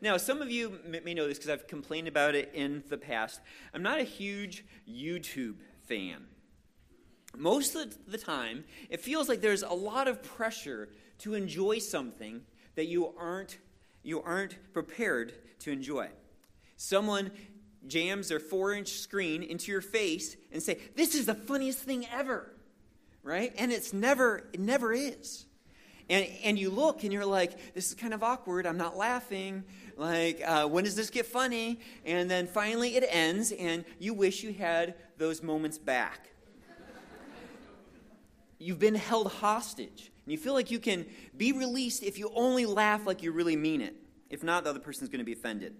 Now, some of you may know this because I've complained about it in the past. I'm not a huge YouTube fan. Most of the time, it feels like there's a lot of pressure to enjoy something that you aren't, you aren't prepared to enjoy. Someone jams their four inch screen into your face and say, This is the funniest thing ever. Right? And it's never, it never is. And, and you look and you're like, this is kind of awkward. I'm not laughing. Like, uh, when does this get funny? And then finally it ends, and you wish you had those moments back. You've been held hostage. And you feel like you can be released if you only laugh like you really mean it. If not, the other person's going to be offended.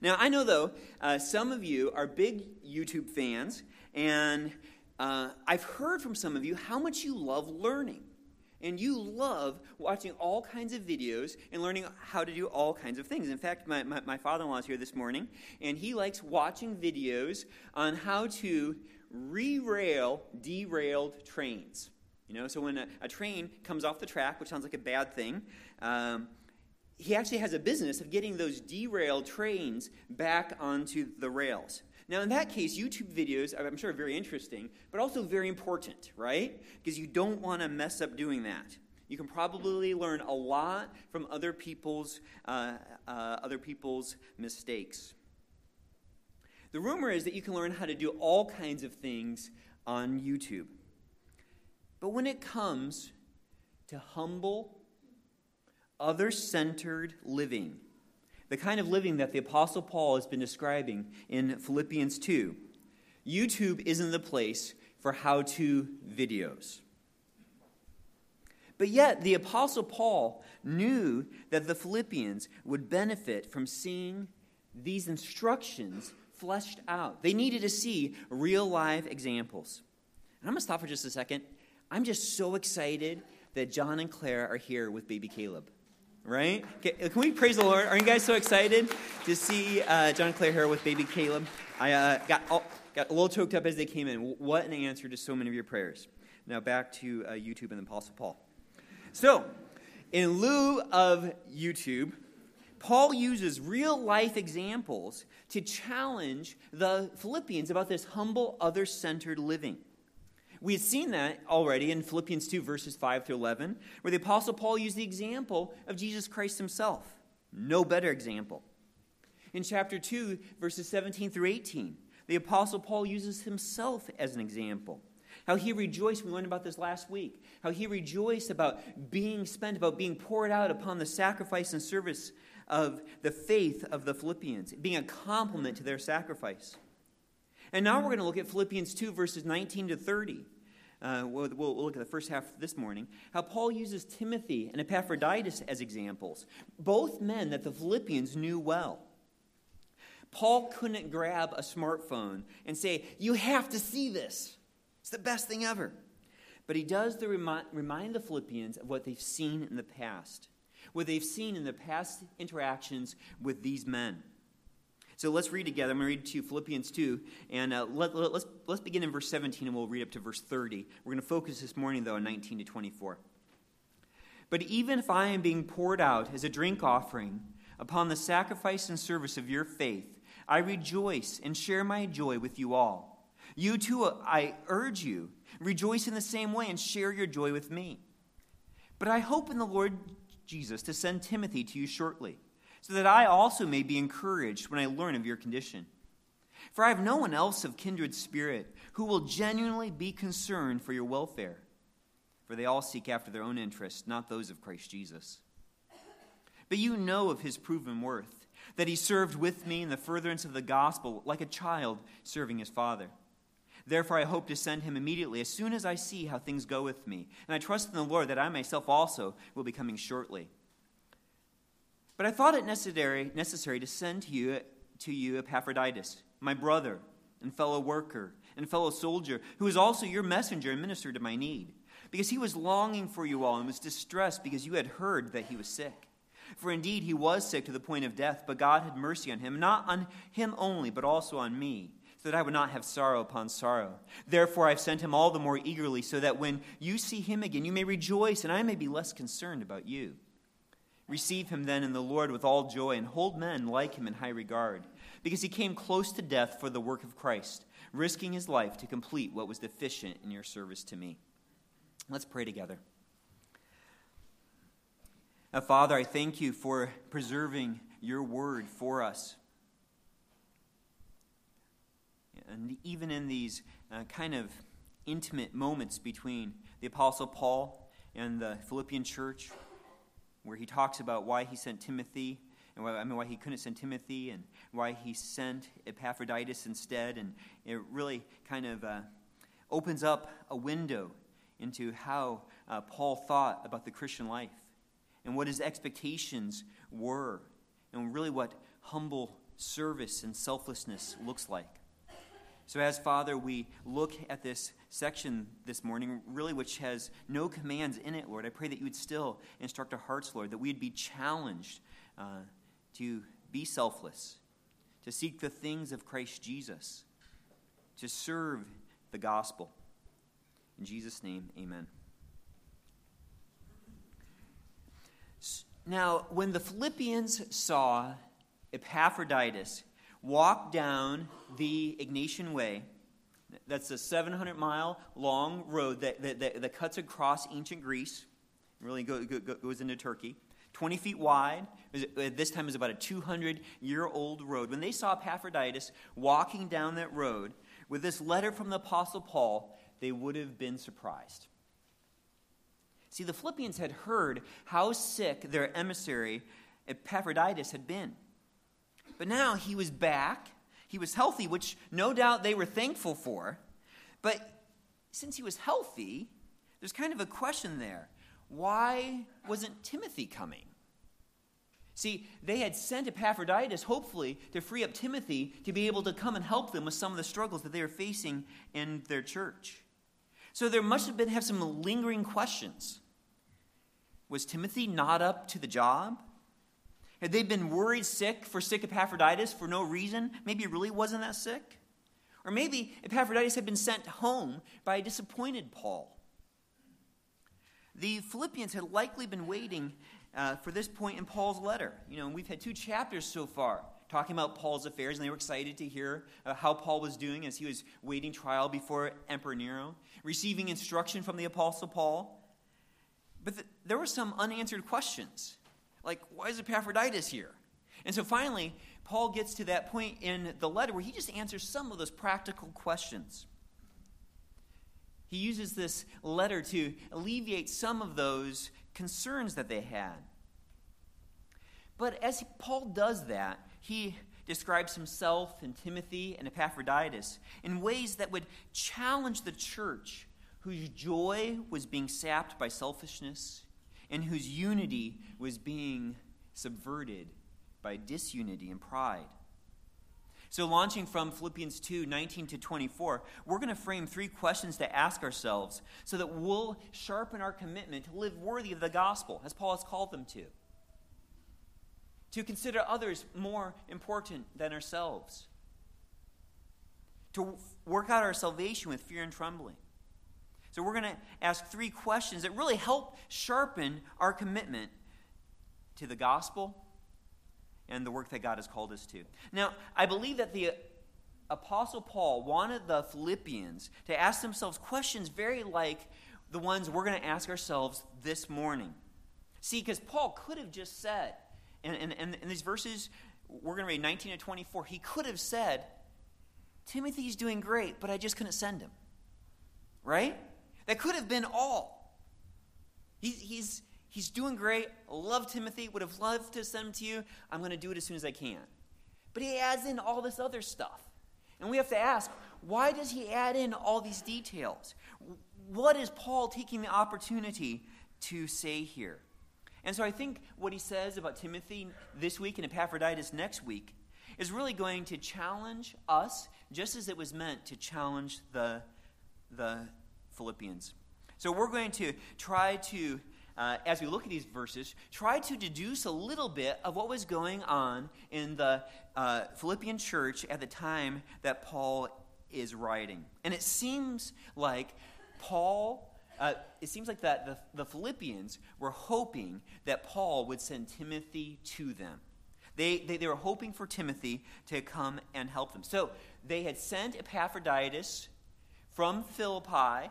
Now, I know, though, uh, some of you are big YouTube fans, and uh, I've heard from some of you how much you love learning. And you love watching all kinds of videos and learning how to do all kinds of things. In fact, my, my, my father in law is here this morning, and he likes watching videos on how to re-rail derailed trains. You know, so when a, a, train comes off the track, which sounds like a bad thing, um, he actually has a business of getting those derailed trains back onto the rails. Now, in that case, YouTube videos, I'm sure, are very interesting, but also very important, right? Because you don't want to mess up doing that. You can probably learn a lot from other people's, uh, uh, other people's mistakes. The rumor is that you can learn how to do all kinds of things on YouTube. But when it comes to humble, other centered living, the kind of living that the Apostle Paul has been describing in Philippians 2. YouTube isn't the place for how to videos. But yet, the Apostle Paul knew that the Philippians would benefit from seeing these instructions fleshed out. They needed to see real life examples. And I'm going to stop for just a second. I'm just so excited that John and Claire are here with baby Caleb right? Can we praise the Lord? Are you guys so excited to see uh, John Claire here with baby Caleb? I uh, got, all, got a little choked up as they came in. What an answer to so many of your prayers. Now back to uh, YouTube and the Apostle Paul. So, in lieu of YouTube, Paul uses real life examples to challenge the Philippians about this humble, other centered living. We had seen that already in Philippians 2, verses 5 through 11, where the Apostle Paul used the example of Jesus Christ himself. No better example. In chapter 2, verses 17 through 18, the Apostle Paul uses himself as an example. How he rejoiced, we learned about this last week, how he rejoiced about being spent, about being poured out upon the sacrifice and service of the faith of the Philippians, being a complement to their sacrifice. And now we're going to look at Philippians 2, verses 19 to 30, uh, we'll, we'll, look at the first half this morning, how Paul uses Timothy and Epaphroditus as examples, both men that the Philippians knew well. Paul couldn't grab a smartphone and say, You have to see this. It's the best thing ever. But he does remind, remind the Philippians of what they've seen in the past, what they've seen in the past interactions with these men. So let's read together. I'm going to read to Philippians 2, and uh, let, let, let's, let's begin in verse 17, and we'll read up to verse 30. We're going to focus this morning, though, on 19 to 24. But even if I am being poured out as a drink offering upon the sacrifice and service of your faith, I rejoice and share my joy with you all. You too, I urge you, rejoice in the same way and share your joy with me. But I hope in the Lord Jesus to send Timothy to you shortly so that I also may be encouraged when I learn of your condition. For I have no one else of kindred spirit who will genuinely be concerned for your welfare. For they all seek after their own interests, not those of Christ Jesus. But you know of his proven worth, that he served with me in the furtherance of the gospel like a child serving his father. Therefore, I hope to send him immediately as soon as I see how things go with me. And I trust in the Lord that I myself also will be coming shortly. But I thought it necessary, necessary to send to you, to you Epaphroditus, my brother and fellow worker and fellow soldier, who is also your messenger and minister to my need, because he was longing for you all and was distressed because you had heard that he was sick. For indeed he was sick to the point of death, but God had mercy on him, not on him only, but also on me, so that I would not have sorrow upon sorrow. Therefore I've sent him all the more eagerly, so that when you see him again, you may rejoice, and I may be less concerned about you. Receive him then in the Lord with all joy, and hold men like him in high regard, because he came close to death for the work of Christ, risking his life to complete what was deficient in your service to me. Let's pray together. Now, Father, I thank you for preserving your word for us. And even in these uh, kind of intimate moments between the Apostle Paul and the Philippian church, where he talks about why he sent Timothy and why, I mean, why he couldn't send Timothy and why he sent Epaphroditus instead. And it really kind of uh, opens up a window into how uh, Paul thought about the Christian life and what his expectations were and really what humble service and selflessness looks like. So, as Father, we look at this section this morning, really which has no commands in it, Lord. I pray that you would still instruct our hearts, Lord, that we'd be challenged uh, to be selfless, to seek the things of Christ Jesus, to serve the gospel. In Jesus' name, amen. Now, when the Philippians saw Epaphroditus walk down the Egnatian Way. That's a 700 mile long road that, that, that, that cuts across ancient Greece, really go, go, goes into Turkey. 20 feet wide. At this time, was about a 200 year old road. When they saw Epaphroditus walking down that road with this letter from the Apostle Paul, they would have been surprised. See, the Philippians had heard how sick their emissary Epaphroditus had been. But now he was back. He was healthy, which no doubt they were thankful for. But since he was healthy, there's kind of a question there. Why wasn't Timothy coming? See, they had sent Epaphroditus, hopefully, to free up Timothy to be able to come and help them with some of the struggles that they were facing in their church. So there must have been have some lingering questions. Was Timothy not up to the job? Had they been worried sick for sick Epaphroditus for no reason? Maybe he really wasn't that sick. Or maybe Epaphroditus had been sent home by a disappointed Paul. The Philippians had likely been waiting uh, for this point in Paul's letter. You know, we've had two chapters so far talking about Paul's affairs, and they were excited to hear uh, how Paul was doing as he was waiting trial before Emperor Nero, receiving instruction from the Apostle Paul. But th- there were some unanswered questions. Like, why is Epaphroditus here? And so finally, Paul gets to that point in the letter where he just answers some of those practical questions. He uses this letter to alleviate some of those concerns that they had. But as Paul does that, he describes himself and Timothy and Epaphroditus in ways that would challenge the church whose joy was being sapped by selfishness and whose unity was being subverted by disunity and pride. So, launching from Philippians 2 19 to 24, we're going to frame three questions to ask ourselves so that we'll sharpen our commitment to live worthy of the gospel, as Paul has called them to. To consider others more important than ourselves. To work out our salvation with fear and trembling. So we're going to ask three questions that really help sharpen our commitment to the gospel and the work that God has called us to. Now, I believe that the Apostle Paul wanted the Philippians to ask themselves questions very like the ones we're going to ask ourselves this morning. See, because Paul could have just said, and and, in these verses, we're going to read 19 to 24, he could have said, Timothy's doing great, but I just couldn't send him. Right? That could have been all. He, he's, he's doing great. Love Timothy. Would have loved to send him to you. I'm going to do it as soon as I can. But he adds in all this other stuff. And we have to ask why does he add in all these details? What is Paul taking the opportunity to say here? And so I think what he says about Timothy this week and Epaphroditus next week is really going to challenge us just as it was meant to challenge the, the Philippians. So we're going to try to, uh, as we look at these verses, try to deduce a little bit of what was going on in the uh, Philippian church at the time that Paul is writing. And it seems like Paul uh, it seems like that the, the Philippians were hoping that Paul would send Timothy to them. They, they, they were hoping for Timothy to come and help them. So they had sent Epaphroditus from Philippi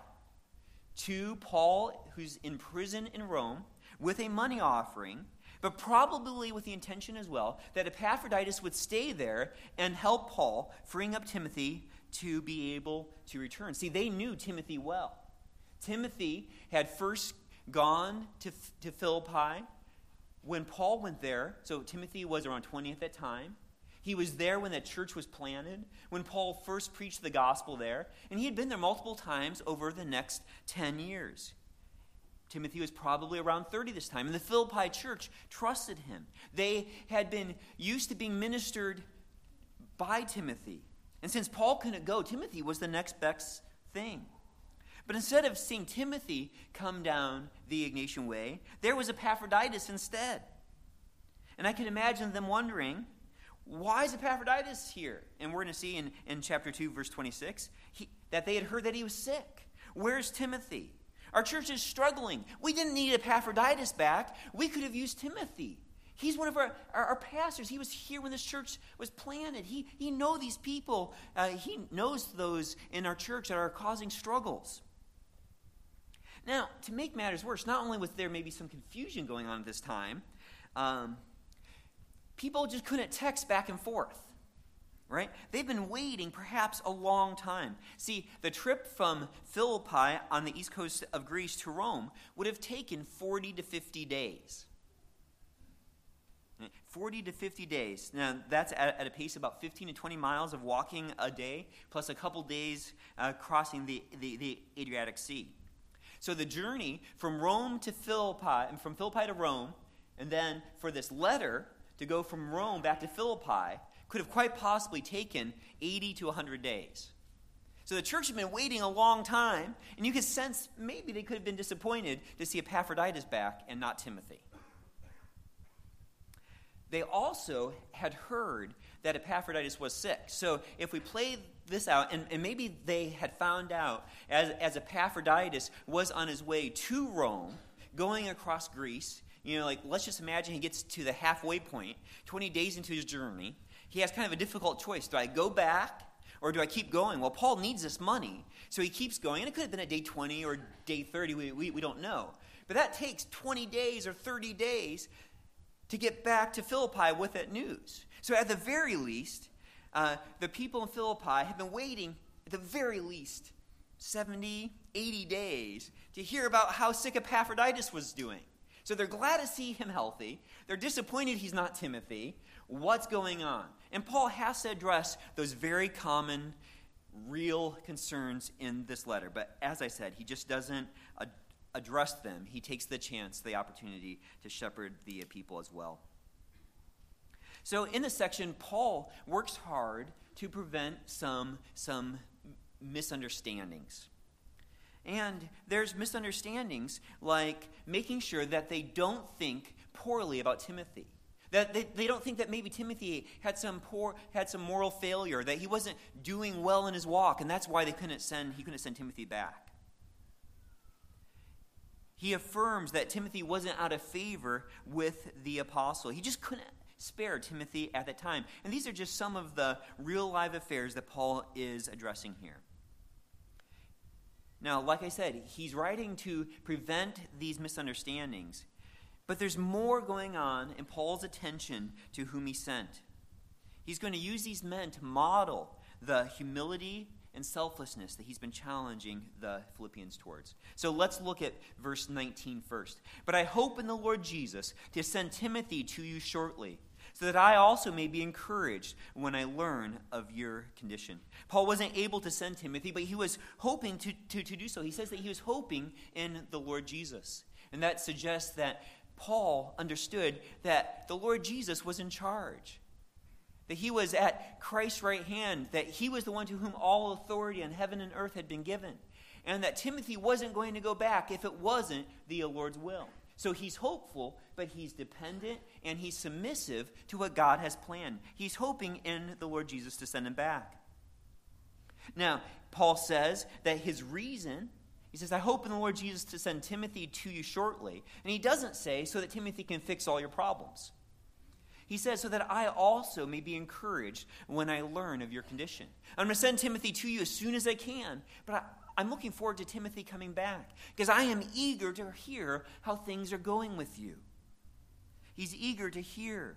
to Paul, who's in prison in Rome, with a money offering, but probably with the intention as well that Epaphroditus would stay there and help Paul, freeing up Timothy to be able to return. See, they knew Timothy well. Timothy had first gone to, to Philippi when Paul went there. So Timothy was around 20 at that time. He was there when that church was planted, when Paul first preached the gospel there, and he had been there multiple times over the next 10 years. Timothy was probably around 30 this time, and the Philippi church trusted him. They had been used to being ministered by Timothy. And since Paul couldn't go, Timothy was the next best thing. But instead of seeing Timothy come down the Egnatian way, there was Epaphroditus instead. And I can imagine them wondering, why is Epaphroditus here? And we're going to see in, in chapter 2, verse 26, he, that they had heard that he was sick. Where's Timothy? Our church is struggling. We didn't need Epaphroditus back. We could have used Timothy. He's one of our, our, our, pastors. He was here when this church was planted. He, he knows these people. Uh, he knows those in our church that are causing struggles. Now, to make matters worse, not only was there maybe some confusion going on at this time, um, people just couldn't text back and forth. Right? They've been waiting perhaps a long time. See, the trip from Philippi on the east coast of Greece to Rome would have taken 40 to 50 days. 40 to 50 days. Now, that's at, at, a pace about 15 to 20 miles of walking a day, plus a couple days uh, crossing the, the, the Adriatic Sea. So the journey from Rome to Philippi, and from Philippi to Rome, and then for this letter to go from Rome back to Philippi could have quite possibly taken 80 to 100 days. So the church had been waiting a long time, and you could sense maybe they could have been disappointed to see Epaphroditus back and not Timothy. They also had heard that Epaphroditus was sick. So if we play this out, and, and maybe they had found out as, as Epaphroditus was on his way to Rome, going across Greece, you know, like let's just imagine he gets to the halfway point, 20 days into his journey. He has kind of a difficult choice. Do I go back or do I keep going? Well, Paul needs this money. So he keeps going. And it could have been at day 20 or day 30. We, we, we don't know. But that takes 20 days or 30 days to get back to Philippi with that news. So at the very least, uh, the people in Philippi have been waiting, at the very least, 70, 80 days to hear about how sick Epaphroditus was doing. So they're glad to see him healthy. They're disappointed he's not Timothy. What's going on? And Paul has to address those very common, real concerns in this letter. But as I said, he just doesn't ad- address them. He takes the chance, the opportunity to shepherd the people as well. So in this section, Paul works hard to prevent some, some misunderstandings. And there's misunderstandings like making sure that they don't think poorly about Timothy. That they, they don't think that maybe Timothy had some poor had some moral failure, that he wasn't doing well in his walk, and that's why they couldn't send he couldn't send Timothy back. He affirms that Timothy wasn't out of favor with the apostle. He just couldn't spare Timothy at that time. And these are just some of the real live affairs that Paul is addressing here. Now, like I said, he's writing to prevent these misunderstandings. But there's more going on in Paul's attention to whom he sent. He's going to use these men to model the humility and selflessness that he's been challenging the Philippians towards. So let's look at verse 19 first. But I hope in the Lord Jesus to send Timothy to you shortly so that I also may be encouraged when I learn of your condition. Paul wasn't able to send Timothy, but he was hoping to, to, to do so. He says that he was hoping in the Lord Jesus. And that suggests that Paul understood that the Lord Jesus was in charge, that he was at Christ's right hand, that he was the one to whom all authority in heaven and earth had been given, and that Timothy wasn't going to go back if it wasn't the Lord's will. So he's hopeful, but he's dependent and he's submissive to what God has planned. He's hoping in the Lord Jesus to send him back. Now, Paul says that his reason, He says, I hope in the Lord Jesus to send Timothy to you shortly. And he doesn't say, so that Timothy can fix all your problems. He says, so that I also may be encouraged when I learn of your condition. I'm going to send Timothy to you as soon as I can, but I, am looking forward to Timothy coming back because I am eager to hear how things are going with you. He's eager to hear.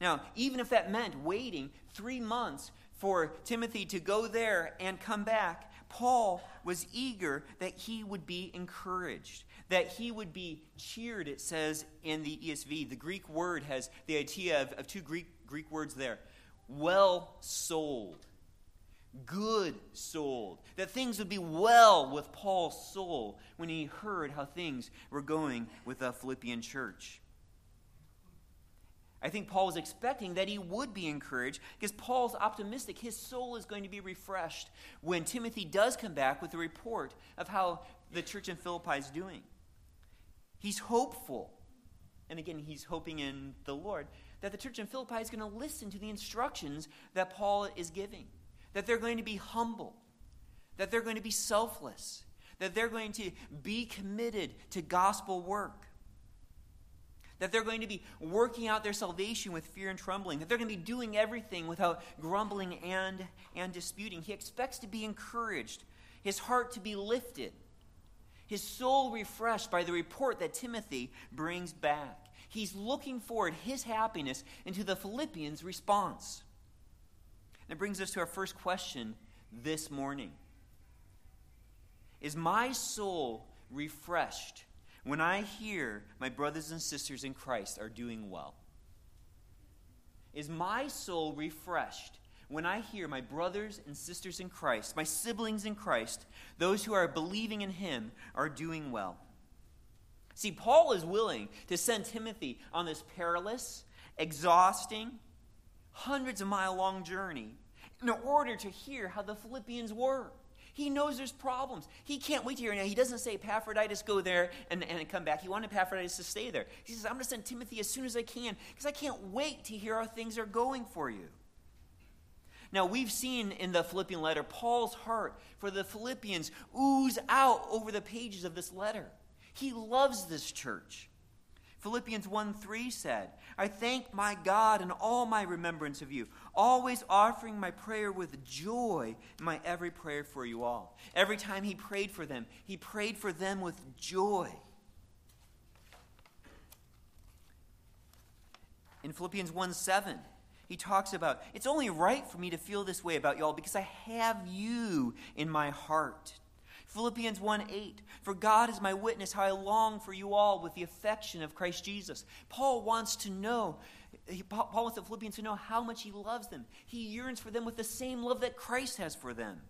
Now, even if that meant waiting three months for Timothy to go there and come back, Paul was eager that he would be encouraged, that he would be cheered, it says in the ESV. The Greek word has the idea of, of two Greek, Greek words there well souled, good souled. That things would be well with Paul's soul when he heard how things were going with the Philippian church. I think Paul was expecting that he would be encouraged because Paul's optimistic. His soul is going to be refreshed when Timothy does come back with a report of how the church in Philippi is doing. He's hopeful. And again, he's hoping in the Lord that the church in Philippi is going to listen to the instructions that Paul is giving, that they're going to be humble, that they're going to be selfless, that they're going to be committed to gospel work that they're going to be working out their salvation with fear and trembling, that they're going to be doing everything without grumbling and, and disputing. He expects to be encouraged, his heart to be lifted, his soul refreshed by the report that Timothy brings back. He's looking forward his happiness into the Philippians' response. That brings us to our first question this morning Is my soul refreshed when I hear my brothers and sisters in Christ are doing well? Is my soul refreshed when I hear my brothers and sisters in Christ, my siblings in Christ, those who are believing in Him, are doing well? See, Paul is willing to send Timothy on this perilous, exhausting, hundreds of mile long journey in order to hear how the Philippians were. He knows there's problems. He can't wait to hear. Now, he doesn't say, Epaphroditus, go there and, and come back. He wanted Epaphroditus to stay there. He says, I'm going to send Timothy as soon as I can because I can't wait to hear how things are going for you. Now, we've seen in the Philippian letter Paul's heart for the Philippians ooze out over the pages of this letter. He loves this church. Philippians 1 3 said, I thank my God in all my remembrance of you, always offering my prayer with joy in my every prayer for you all. Every time he prayed for them, he prayed for them with joy. In Philippians 1 7, he talks about it's only right for me to feel this way about y'all because I have you in my heart. Philippians 1 8, for God is my witness how I long for you all with the affection of Christ Jesus. Paul wants to know, Paul wants the Philippians to know how much he loves them. He yearns for them with the same love that Christ has for them.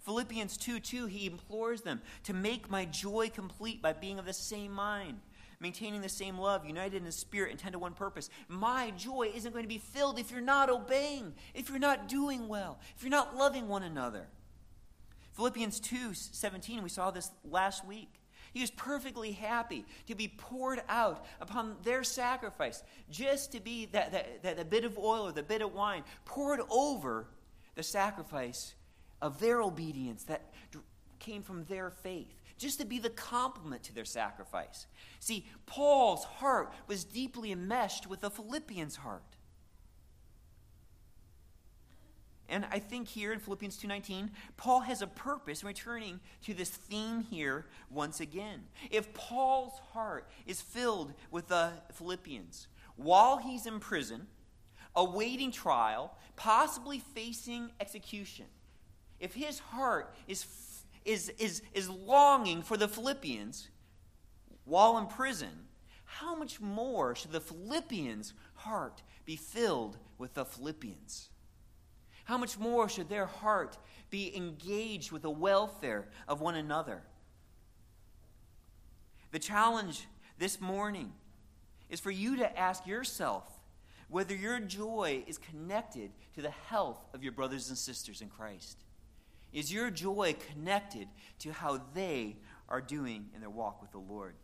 Philippians 2 2, he implores them to make my joy complete by being of the same mind, maintaining the same love, united in the spirit, intent to one purpose. My joy isn't going to be filled if you're not obeying, if you're not doing well, if you're not loving one another. Philippians 2 17, we saw this last week. He was perfectly happy to be poured out upon their sacrifice, just to be that, that, that, that bit of oil or the bit of wine poured over the sacrifice of their obedience that came from their faith, just to be the complement to their sacrifice. See, Paul's heart was deeply enmeshed with the Philippians' heart. And I think here in Philippians 2:19, Paul has a purpose in returning to this theme here once again. If Paul's heart is filled with the Philippians while he's in prison, awaiting trial, possibly facing execution, if his heart is is, is, is longing for the Philippians while in prison, how much more should the Philippians' heart be filled with the Philippians? How much more should their heart be engaged with the welfare of one another? The challenge this morning is for you to ask yourself whether your joy is connected to the health of your brothers and sisters in Christ. Is your joy connected to how they are doing in their walk with the Lord?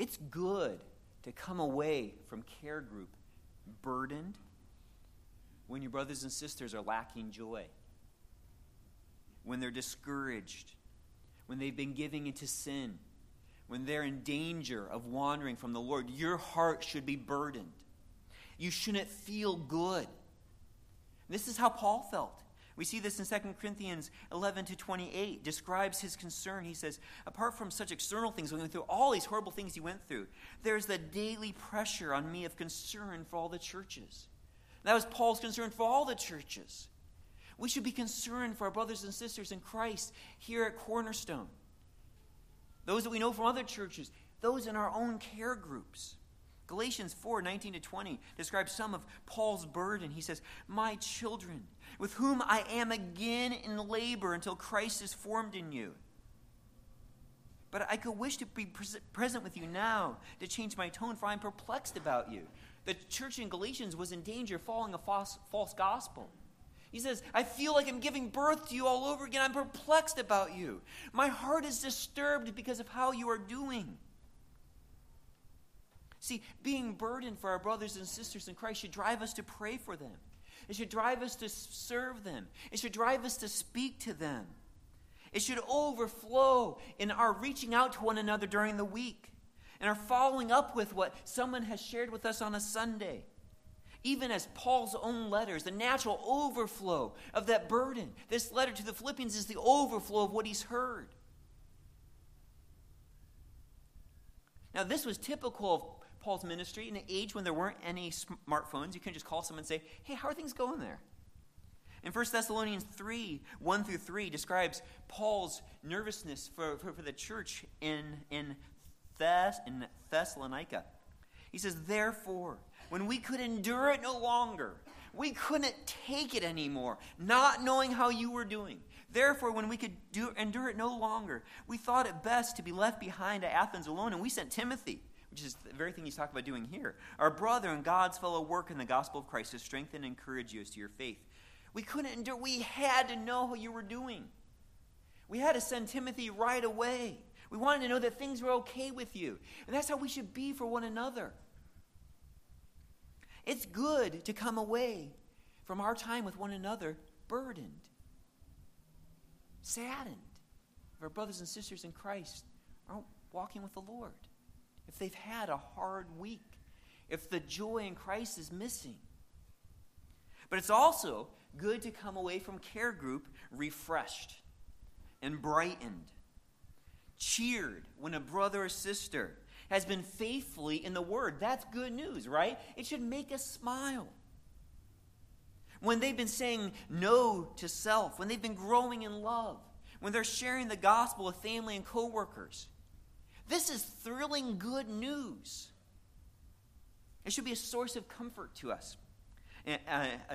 It's good to come away from care group burdened when your brothers and sisters are lacking joy. when they're discouraged, when they've been giving into sin, when they're in danger of wandering from the Lord, your heart should be burdened. You shouldn't feel good. This is how Paul felt. We see this in 2 Corinthians 11 to 28, describes his concern. He says, apart from such external things, going through all these horrible things he went through, there's the daily pressure on me of concern for all the churches. That was Paul's concern for all the churches. We should be concerned for our brothers and sisters in Christ here at Cornerstone. Those that we know from other churches, those in our own care groups. Galatians 4 19 to 20 describes some of Paul's burden. He says, My children, with whom I am again in labor until Christ is formed in you. But I could wish to be present with you now to change my tone, for I'm perplexed about you. The church in Galatians was in danger of following a false, false gospel. He says, I feel like I'm giving birth to you all over again. I'm perplexed about you. My heart is disturbed because of how you are doing. See, being burdened for our brothers and sisters in Christ should drive us to pray for them. It should drive us to serve them. It should drive us to speak to them. It should overflow in our reaching out to one another during the week and our following up with what someone has shared with us on a Sunday even as Paul's own letters, the natural overflow of that burden. This letter to the Philippians is the overflow of what he's heard. Now, this was typical of Paul's ministry in an age when there weren't any smartphones. You couldn't just call someone and say, Hey, how are things going there? In 1 Thessalonians 3 1 through 3 describes Paul's nervousness for, for, for the church in, in, Thess, in Thessalonica. He says, Therefore, when we could endure it no longer. We couldn't take it anymore, not knowing how you were doing. Therefore, when we could do, endure it no longer, we thought it best to be left behind at Athens alone, and we sent Timothy, which is the very thing he's talking about doing here, our brother and God's fellow work in the gospel of Christ to strengthen and encourage you as to your faith. We couldn't endure, we had to know how you were doing. We had to send Timothy right away. We wanted to know that things were okay with you. And that's how we should be for one another. It's good to come away from our time with one another burdened, saddened if our brothers and sisters in Christ aren't walking with the Lord, if they've had a hard week, if the joy in Christ is missing. But it's also good to come away from care group refreshed and brightened, cheered when a brother or sister has been faithfully in the Word. That's good news, right? It should make us smile. When they've been saying no to self, when they've been growing in love, when they're sharing the gospel with family and coworkers. This is thrilling good news. It should be a source of comfort to us. And, uh,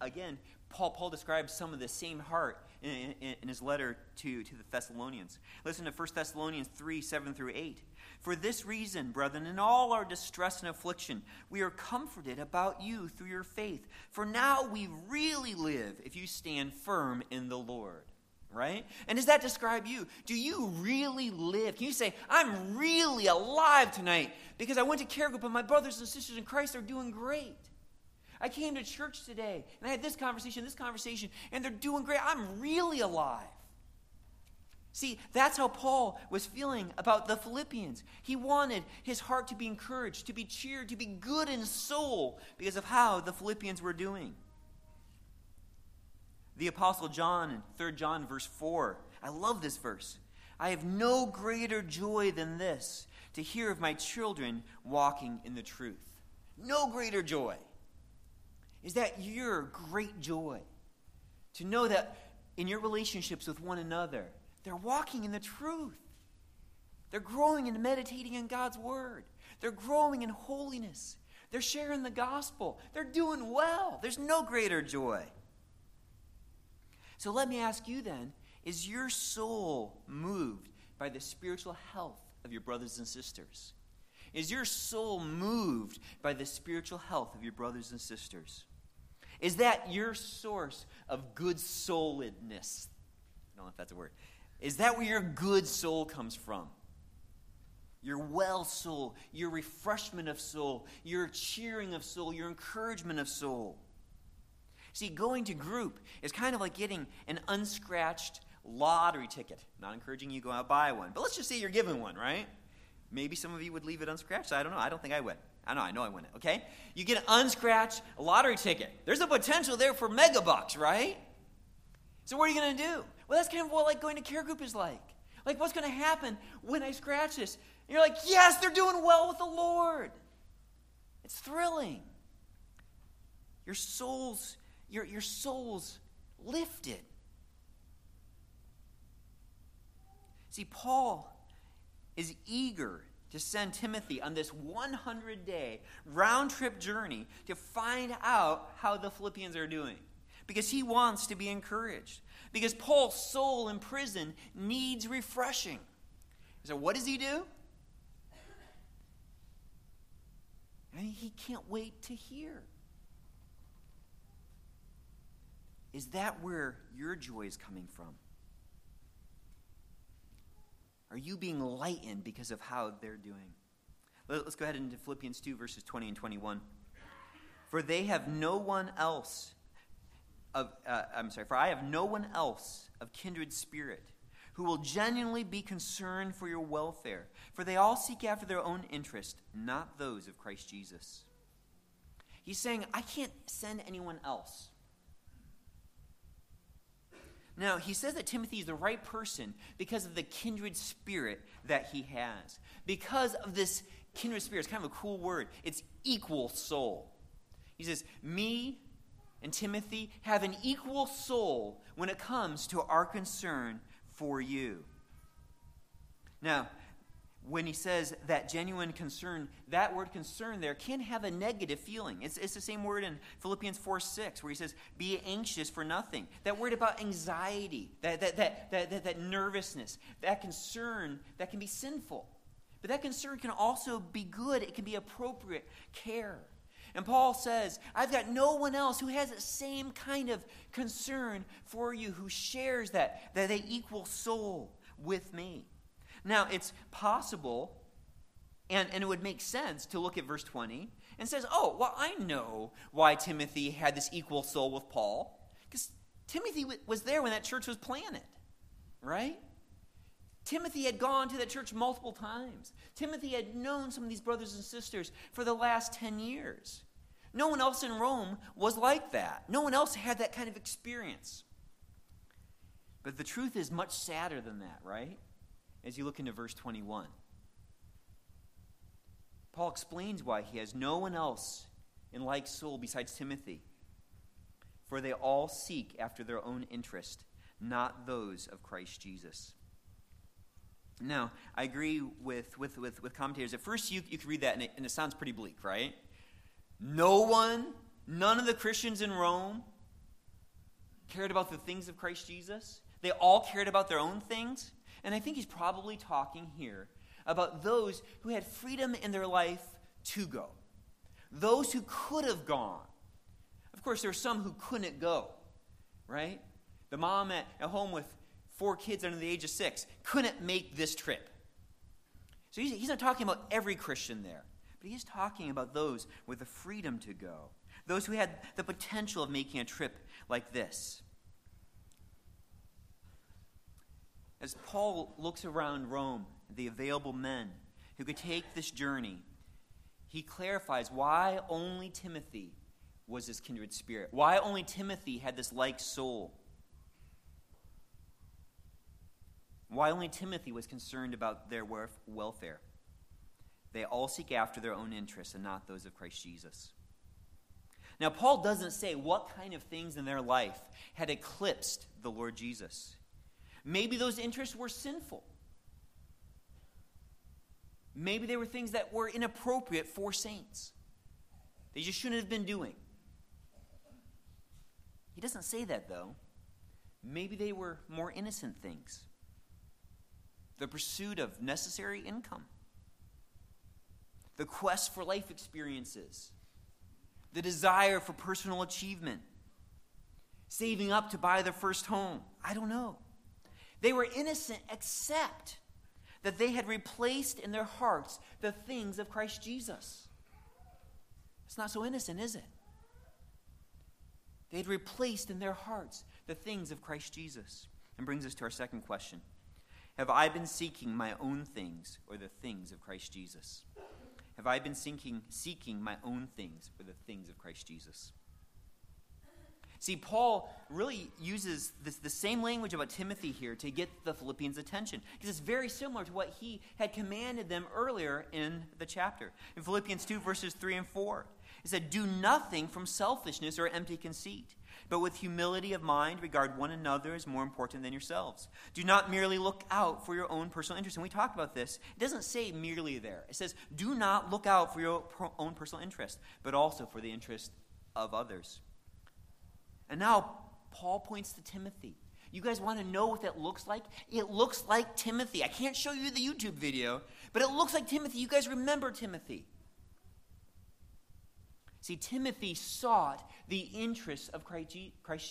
again, Paul, Paul describes some of the same heart in, in, in, his letter to, to the Thessalonians. Listen to 1 Thessalonians 3 7 through 8. For this reason, brethren, in all our distress and affliction, we are comforted about you through your faith. For now we really live if you stand firm in the Lord. Right? And does that describe you? Do you really live? Can you say, I'm really alive tonight because I went to care group and my brothers and sisters in Christ are doing great? I came to church today and I had this conversation, this conversation, and they're doing great. I'm really alive. See, that's how Paul was feeling about the Philippians. He wanted his heart to be encouraged, to be cheered, to be good in soul because of how the Philippians were doing. The Apostle John in 3 John, verse 4, I love this verse. I have no greater joy than this to hear of my children walking in the truth. No greater joy. Is that your great joy? To know that in your relationships with one another, they're walking in the truth. They're growing and meditating in God's word. They're growing in holiness. They're sharing the gospel. They're doing well. There's no greater joy. So let me ask you then is your soul moved by the spiritual health of your brothers and sisters? Is your soul moved by the spiritual health of your brothers and sisters? Is that your source of good souledness? I don't know if that's a word. Is that where your good soul comes from? Your well soul, your refreshment of soul, your cheering of soul, your encouragement of soul. See, going to group is kind of like getting an unscratched lottery ticket. Not encouraging you to go out buy one, but let's just say you're given one, right? Maybe some of you would leave it unscratched. I don't know. I don't think I would. I know. I know I it. Okay, you get an unscratched lottery ticket. There's a potential there for mega bucks, right? So what are you going to do? Well, that's kind of what like going to care group is like. Like, what's going to happen when I scratch this? And you're like, yes, they're doing well with the Lord. It's thrilling. Your soul's your, your soul's lifted. See, Paul is eager to send Timothy on this 100 day round trip journey to find out how the Philippians are doing. Because he wants to be encouraged. Because Paul's soul in prison needs refreshing. So, what does he do? And he can't wait to hear. Is that where your joy is coming from? Are you being lightened because of how they're doing? Let's go ahead into Philippians 2, verses 20 and 21. For they have no one else of, uh, I'm sorry, for I have no one else of kindred spirit who will genuinely be concerned for your welfare, for they all seek after their own interest, not those of Christ Jesus. He's saying, I can't send anyone else. Now, he says that Timothy is the right person because of the kindred spirit that he has. Because of this kindred spirit, it's kind of a cool word. It's equal soul. He says, Me and Timothy have an equal soul when it comes to our concern for you. Now, when he says that genuine concern, that word concern there can have a negative feeling. It's, it's the same word in Philippians 4 6, where he says, Be anxious for nothing. That word about anxiety, that, that, that, that, that, that nervousness, that concern that can be sinful. But that concern can also be good, it can be appropriate care. And Paul says, I've got no one else who has the same kind of concern for you, who shares that, that they equal soul with me. Now, it's possible, and, and it would make sense to look at verse 20 and says, oh, well, I know why Timothy had this equal soul with Paul. Because Timothy was there when that church was planted, right? Timothy had gone to that church multiple times. Timothy had known some of these brothers and sisters for the last 10 years. No one else in Rome was like that. No one else had that kind of experience. But the truth is much sadder than that, right? As you look into verse 21. Paul explains why he has no one else in like soul besides Timothy. For they all seek after their own interest, not those of Christ Jesus. Now, I agree with, with, with, with commentators. At first, you, you could read that and it, and it sounds pretty bleak, right? No one, none of the Christians in Rome cared about the things of Christ Jesus. They all cared about their own things. And I think he's probably talking here about those who had freedom in their life to go, those who could have gone. Of course, there are some who couldn't go, right? The mom at, at home with four kids under the age of six couldn't make this trip. So he's, he's not talking about every Christian there, but he's talking about those with the freedom to go, those who had the potential of making a trip like this. As Paul looks around Rome, the available men who could take this journey, he clarifies why only Timothy was this kindred spirit, why only Timothy had this like soul, why only Timothy was concerned about their welfare. They all seek after their own interests and not those of Christ Jesus. Now, Paul doesn't say what kind of things in their life had eclipsed the Lord Jesus. Maybe those interests were sinful. Maybe they were things that were inappropriate for saints. They just shouldn't have been doing. He doesn't say that, though. Maybe they were more innocent things the pursuit of necessary income, the quest for life experiences, the desire for personal achievement, saving up to buy their first home. I don't know. They were innocent except that they had replaced in their hearts the things of Christ Jesus. It's not so innocent, is it? They had replaced in their hearts the things of Christ Jesus. And brings us to our second question Have I been seeking my own things or the things of Christ Jesus? Have I been seeking, seeking my own things or the things of Christ Jesus? See, Paul really uses this, the same language about Timothy here to get the Philippians' attention because it's very similar to what he had commanded them earlier in the chapter. In Philippians 2, verses 3 and 4, he said, Do nothing from selfishness or empty conceit, but with humility of mind regard one another as more important than yourselves. Do not merely look out for your own personal interest. And we talked about this. It doesn't say merely there, it says, Do not look out for your own personal interest, but also for the interest of others. And now Paul points to Timothy. You guys want to know what that looks like? It looks like Timothy. I can't show you the YouTube video, but it looks like Timothy. You guys remember Timothy. See, Timothy sought the interests of Christ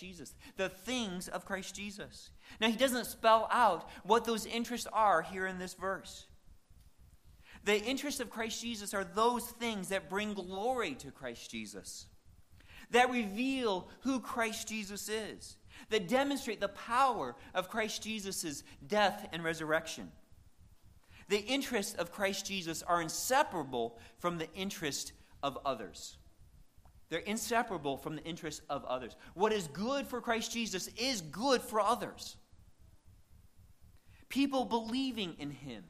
Jesus, the things of Christ Jesus. Now, he doesn't spell out what those interests are here in this verse. The interests of Christ Jesus are those things that bring glory to Christ Jesus that reveal who Christ Jesus is, that demonstrate the power of Christ Jesus' death and resurrection. The interests of Christ Jesus are inseparable from the interest of others. They're inseparable from the interests of others. What is good for Christ Jesus is good for others. People believing in him,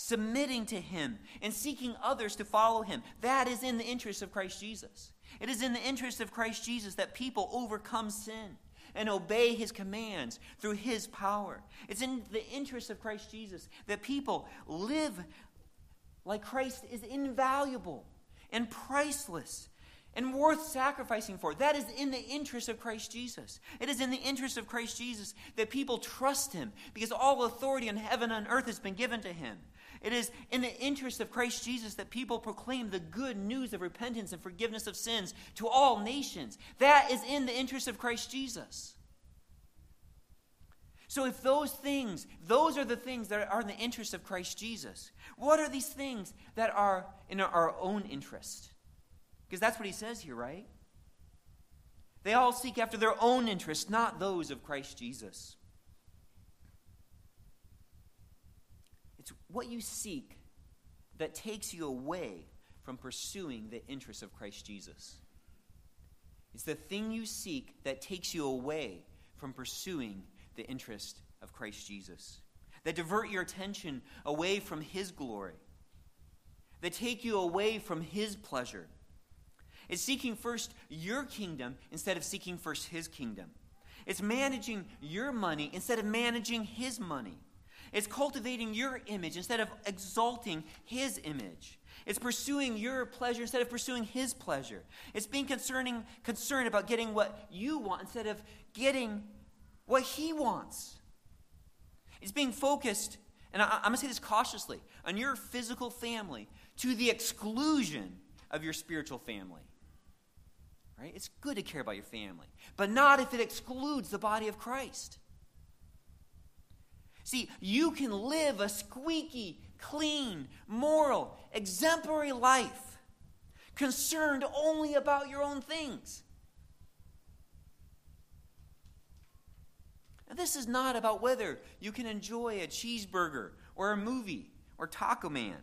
submitting to him, and seeking others to follow him. That is in the interest of Christ Jesus. It is in the interest of Christ Jesus that people overcome sin and obey his commands through his power. It's in the interest of Christ Jesus that people live like Christ is invaluable and priceless and worth sacrificing for. That is in the interest of Christ Jesus. It is in the interest of Christ Jesus that people trust him because all authority in heaven and earth has been given to him. It is in the interest of Christ Jesus that people proclaim the good news of repentance and forgiveness of sins to all nations. That is in the interest of Christ Jesus. So, if those things, those are the things that are in the interest of Christ Jesus, what are these things that are in our own interest? Because that's what he says here, right? They all seek after their own interest, not those of Christ Jesus. It's what you seek that takes you away from pursuing the interests of Christ Jesus. It's the thing you seek that takes you away from pursuing the interest of Christ Jesus. That divert your attention away from His glory. That take you away from His pleasure. It's seeking first your kingdom instead of seeking first His kingdom. It's managing your money instead of managing His money. It's cultivating your image instead of exalting his image. It's pursuing your pleasure instead of pursuing his pleasure. It's being concerning, concerned about getting what you want instead of getting what he wants. It's being focused, and I, am going to say this cautiously, on your physical family to the exclusion of your spiritual family. Right? It's good to care about your family, but not if it excludes the body of Christ. See, you can live a squeaky, clean, moral, exemplary life, concerned only about your own things. Now, this is not about whether you can enjoy a cheeseburger or a movie or Taco Man.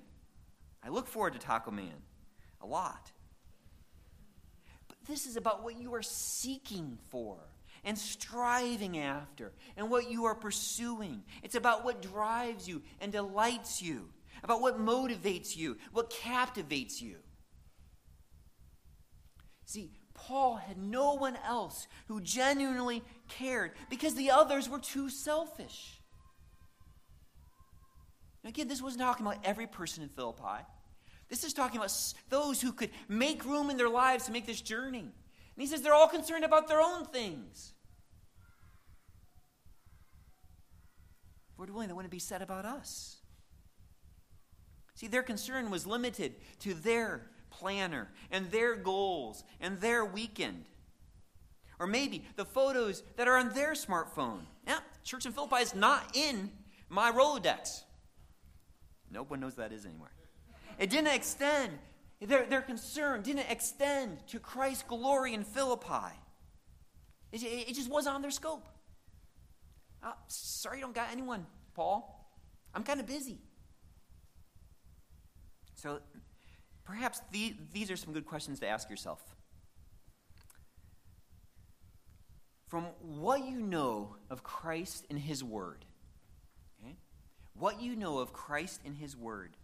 I look forward to Taco Man a lot. But this is about what you are seeking for and striving after and what you are pursuing. It's about what drives you and delights you, about what motivates you, what captivates you. See, Paul had no one else who genuinely cared because the others were too selfish. Now, again, this wasn't talking about every person in Philippi. This is talking about those who could make room in their lives to make this journey. And he says they're all concerned about their own things. Lord willing, that wouldn't be said about us. See, their concern was limited to their planner and their goals and their weekend. Or maybe the photos that are on their smartphone. Yeah, Church in Philippi is not in my Rolodex. No one knows that is anymore. It didn't extend, their, their concern didn't extend to Christ's glory in Philippi. It, it, just wasn't on their scope. Uh, oh, sorry, you don't got anyone, Paul. I'm kind of busy. So perhaps the, these are some good questions to ask yourself. From what you know of Christ and His Word, okay, what you know of Christ and His Word,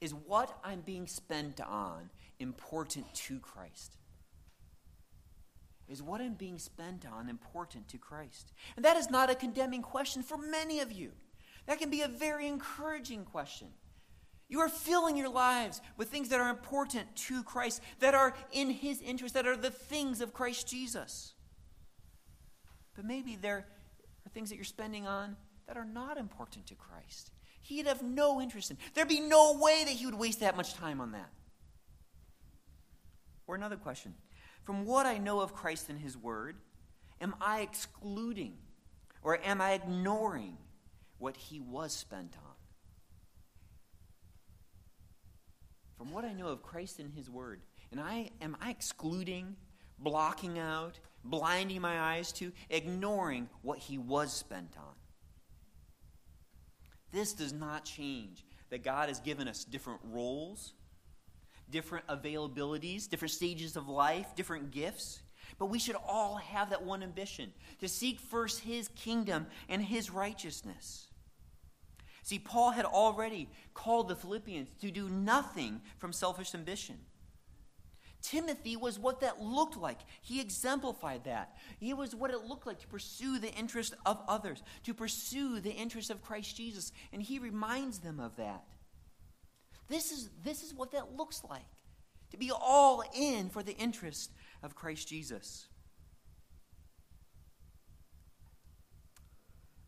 is what I'm being spent on important to Christ? Is what I'm being spent on important to Christ? And that is not a condemning question for many of you. That can be a very encouraging question. You are filling your lives with things that are important to Christ, that are in His interest, that are the things of Christ Jesus. But maybe there are things that you're spending on that are not important to Christ. He'd have no interest in. There'd be no way that He would waste that much time on that. Or another question From what I know of Christ and His Word, am I excluding or am I ignoring what He was spent on? from what I know of Christ and His Word, and I am I excluding, blocking out, blinding my eyes to, ignoring what He was spent on? This does not change that God has given us different roles, different availabilities, different stages of life, different gifts. But we should all have that one ambition to seek first His kingdom and His righteousness. See, Paul had already called the Philippians to do nothing from selfish ambition. Timothy was what that looked like. He exemplified that. He was what it looked like to pursue the interest of others, to pursue the interest of Christ Jesus. And he reminds them of that. This is, this is what that looks like to be all in for the interest of Christ Jesus.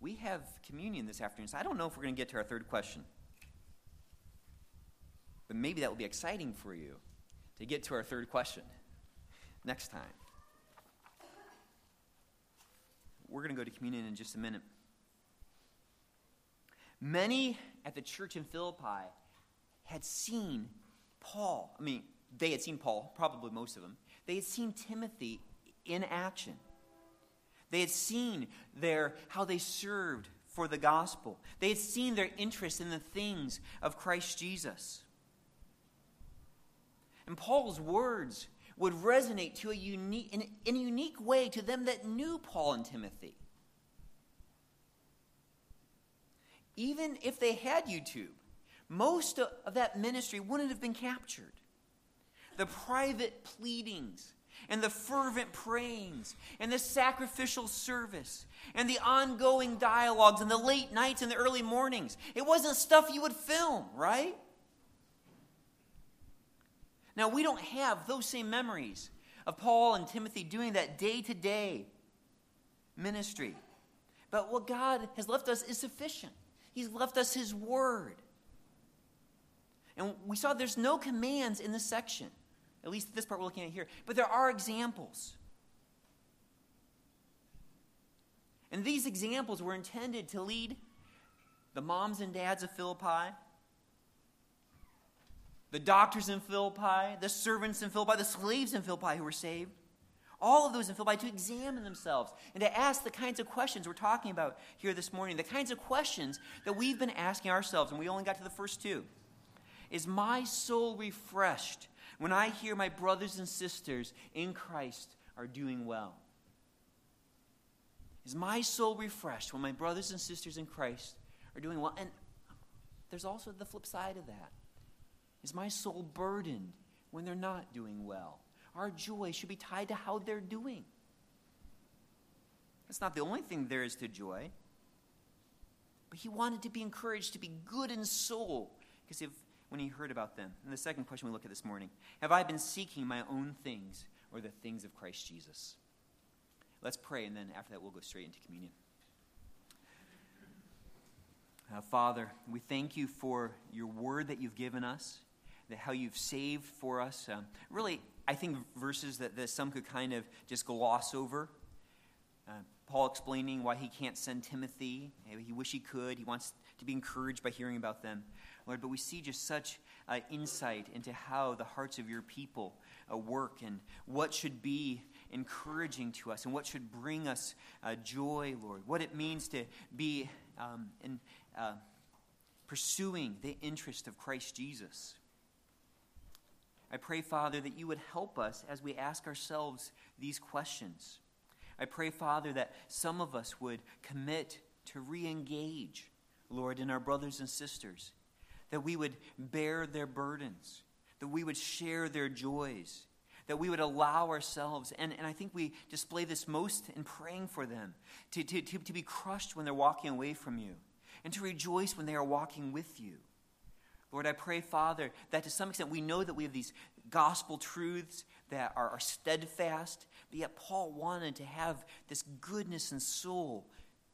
we have communion this afternoon, so I don't know if we're going to get to our third question. But maybe that will be exciting for you to get to our third question next time. We're going to go to communion in just a minute. Many at the church in Philippi had seen Paul. I mean, they had seen Paul, probably most of them. They had seen Timothy in action. They had seen their, how they served for the gospel. They had seen their interest in the things of Christ Jesus. And Paul's words would resonate to a unique, in, in a unique way to them that knew Paul and Timothy. Even if they had YouTube, most of that ministry wouldn't have been captured. The private pleadings and the fervent prayings and the sacrificial service and the ongoing dialogues and the late nights and the early mornings. It wasn't stuff you would film, right? Now, we don't have those same memories of Paul and Timothy doing that day to day ministry. But what God has left us is sufficient. He's left us His Word. And we saw there's no commands in this section. At least this part we're looking at here. But there are examples. And these examples were intended to lead the moms and dads of Philippi, the doctors in Philippi, the servants in Philippi, the slaves in Philippi who were saved, all of those in Philippi to examine themselves and to ask the kinds of questions we're talking about here this morning, the kinds of questions that we've been asking ourselves, and we only got to the first two. Is my soul refreshed when I hear my brothers and sisters in Christ are doing well? Is my soul refreshed when my brothers and sisters in Christ are doing well? And there's also the flip side of that. Is my soul burdened when they're not doing well? Our joy should be tied to how they're doing. That's not the only thing there is to joy. But he wanted to be encouraged to be good in soul. Because if when he heard about them? And the second question we look at this morning Have I been seeking my own things or the things of Christ Jesus? Let's pray, and then after that, we'll go straight into communion. Uh, Father, we thank you for your word that you've given us, that how you've saved for us. Um, really, I think verses that, that some could kind of just gloss over. Uh, Paul explaining why he can't send Timothy. He wish he could. He wants to be encouraged by hearing about them. Lord, but we see just such uh, insight into how the hearts of your people uh, work and what should be encouraging to us and what should bring us uh, joy, Lord. What it means to be um, in, uh, pursuing the interest of Christ Jesus. I pray, Father, that you would help us as we ask ourselves these questions. I pray, Father, that some of us would commit to re engage, Lord, in our brothers and sisters, that we would bear their burdens, that we would share their joys, that we would allow ourselves, and, and I think we display this most in praying for them, to, to, to, to be crushed when they're walking away from you, and to rejoice when they are walking with you. Lord, I pray, Father, that to some extent we know that we have these gospel truths that are, are steadfast, but yet Paul wanted to have this goodness and soul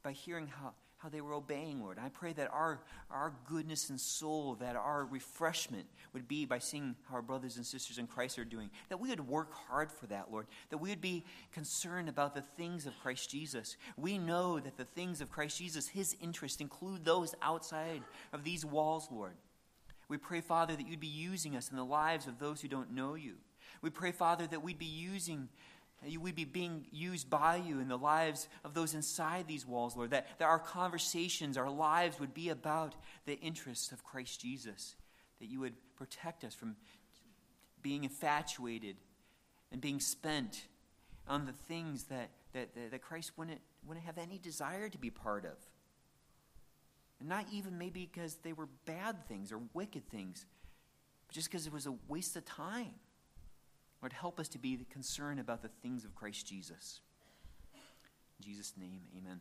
by hearing how, how they were obeying, Lord. I pray that our, our goodness and soul, that our refreshment would be by seeing how our brothers and sisters in Christ are doing. That we would work hard for that, Lord. That we would be concerned about the things of Christ Jesus. We know that the things of Christ Jesus, his interests, include those outside of these walls, Lord. We pray, Father, that you'd be using us in the lives of those who don't know you. We pray, Father, that we'd be using, we'd be being used by you in the lives of those inside these walls, Lord. That, that our conversations, our lives would be about the interests of Christ Jesus. That you would protect us from being infatuated and being spent on the things that, that, that Christ wouldn't, wouldn't have any desire to be part of. And not even maybe because they were bad things or wicked things, but just because it was a waste of time. Lord, help us to be concerned about the things of Christ Jesus. In Jesus' name, amen.